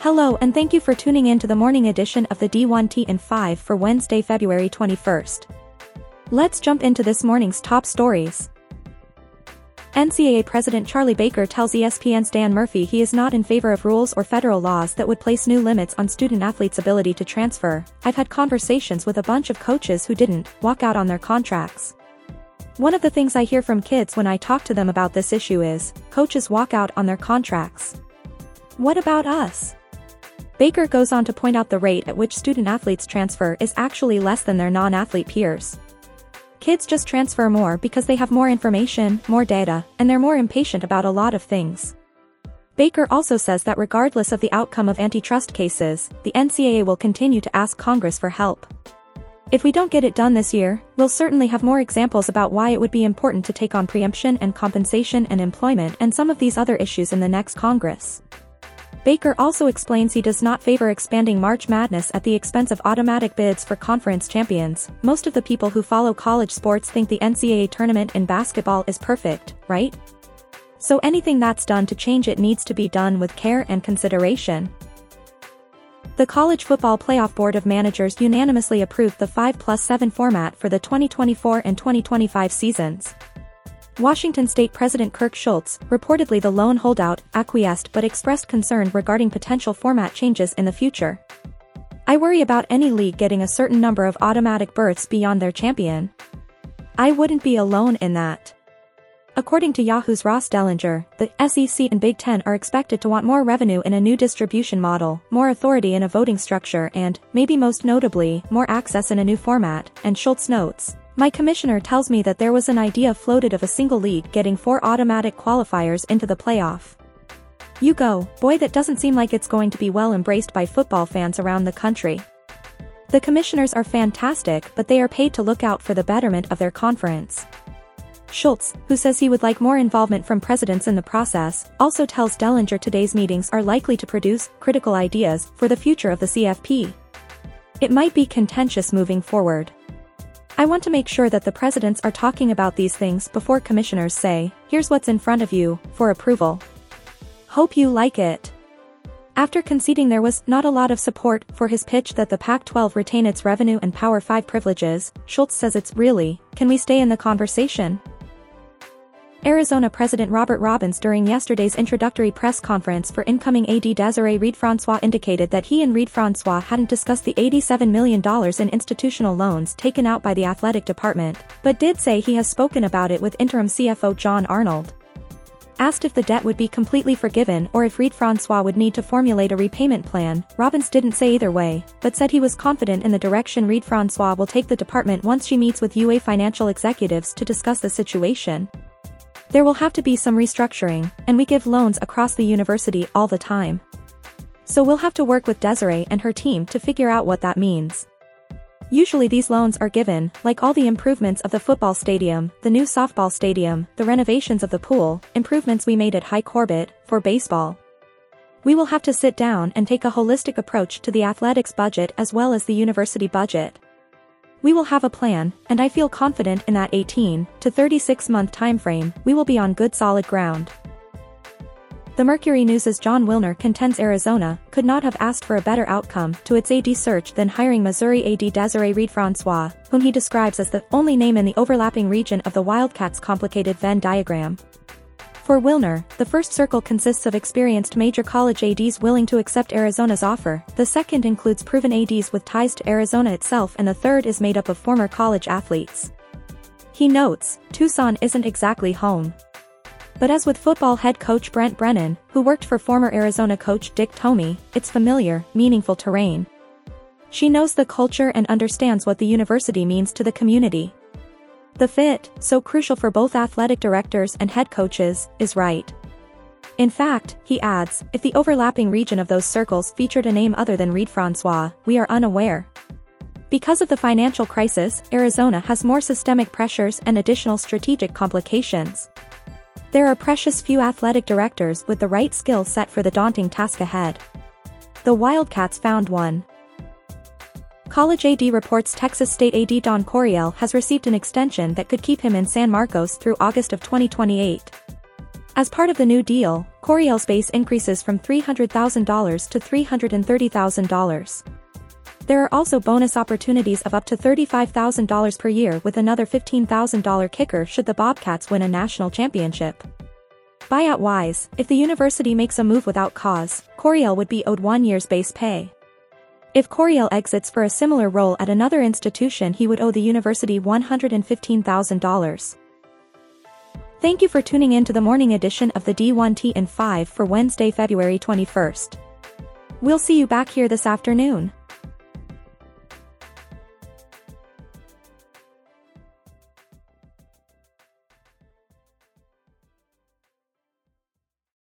Hello and thank you for tuning in to the morning edition of the D1T and 5 for Wednesday, February 21st. Let's jump into this morning's top stories. NCAA President Charlie Baker tells ESPN's Dan Murphy he is not in favor of rules or federal laws that would place new limits on student athletes' ability to transfer. I've had conversations with a bunch of coaches who didn't walk out on their contracts. One of the things I hear from kids when I talk to them about this issue is, coaches walk out on their contracts. What about us? Baker goes on to point out the rate at which student athletes transfer is actually less than their non-athlete peers. Kids just transfer more because they have more information, more data, and they're more impatient about a lot of things. Baker also says that regardless of the outcome of antitrust cases, the NCAA will continue to ask Congress for help. If we don't get it done this year, we'll certainly have more examples about why it would be important to take on preemption and compensation and employment and some of these other issues in the next Congress. Baker also explains he does not favor expanding March Madness at the expense of automatic bids for conference champions. Most of the people who follow college sports think the NCAA tournament in basketball is perfect, right? So anything that's done to change it needs to be done with care and consideration. The College Football Playoff Board of Managers unanimously approved the 5 plus 7 format for the 2024 and 2025 seasons. Washington State President Kirk Schulz, reportedly the lone holdout, acquiesced but expressed concern regarding potential format changes in the future. I worry about any league getting a certain number of automatic berths beyond their champion. I wouldn't be alone in that. According to Yahoo's Ross Dellenger, the SEC and Big Ten are expected to want more revenue in a new distribution model, more authority in a voting structure and, maybe most notably, more access in a new format, and Schulz notes, my commissioner tells me that there was an idea floated of a single league getting four automatic qualifiers into the playoff. You go, boy that doesn't seem like it's going to be well embraced by football fans around the country. The commissioners are fantastic but they are paid to look out for the betterment of their conference. Schulz, who says he would like more involvement from presidents in the process, also tells Dellenger today's meetings are likely to produce critical ideas for the future of the CFP. It might be contentious moving forward. I want to make sure that the presidents are talking about these things before commissioners say, here's what's in front of you, for approval. Hope you like it. After conceding there was not a lot of support for his pitch that the Pac-12 retain its revenue and Power 5 privileges, Schulz says it's really, can we stay in the conversation? Arizona President Robert Robbins during yesterday's introductory press conference for incoming AD Desiree Reed-Francois indicated that he and Reed-Francois hadn't discussed the $87 million in institutional loans taken out by the athletic department, but did say he has spoken about it with interim CFO John Arnold. Asked if the debt would be completely forgiven or if Reed-Francois would need to formulate a repayment plan, Robbins didn't say either way, but said he was confident in the direction Reed-Francois will take the department once she meets with UA financial executives to discuss the situation. There will have to be some restructuring, and we give loans across the university all the time. So we'll have to work with Desiree and her team to figure out what that means. Usually these loans are given, like all the improvements of the football stadium, the new softball stadium, the renovations of the pool, improvements we made at Hi Corbett, for baseball. We will have to sit down and take a holistic approach to the athletics budget as well as the university budget. We will have a plan, and I feel confident in that 18 to 36 month timeframe, we will be on good solid ground. The Mercury News' Jon Wilner contends Arizona could not have asked for a better outcome to its AD search than hiring Missouri AD Desiree Reed-Francois, whom he describes as the only name in the overlapping region of the Wildcats' complicated Venn diagram. For Wilner, the first circle consists of experienced major college ADs willing to accept Arizona's offer, the second includes proven ADs with ties to Arizona itself and the third is made up of former college athletes. He notes, Tucson isn't exactly home. But as with football head coach Brent Brennan, who worked for former Arizona coach Dick Tomey, it's familiar, meaningful terrain. She knows the culture and understands what the university means to the community. The fit, so crucial for both athletic directors and head coaches, is right. In fact, he adds, if the overlapping region of those circles featured a name other than Reed-Francois, we are unaware. Because of the financial crisis, Arizona has more systemic pressures and additional strategic complications. There are precious few athletic directors with the right skill set for the daunting task ahead. The Wildcats found one. College AD reports Texas State AD Don Coryell has received an extension that could keep him in San Marcos through August of 2028. As part of the new deal, Coryell's base increases from $300,000 to $330,000. There are also bonus opportunities of up to $35,000 per year with another $15,000 kicker should the Bobcats win a national championship. Buyout-wise, if the university makes a move without cause, Coryell would be owed one year's base pay. If Coryell exits for a similar role at another institution he would owe the university $115,000. Thank you for tuning in to the morning edition of the D1T in 5 for Wednesday, February 21st. We'll see you back here this afternoon.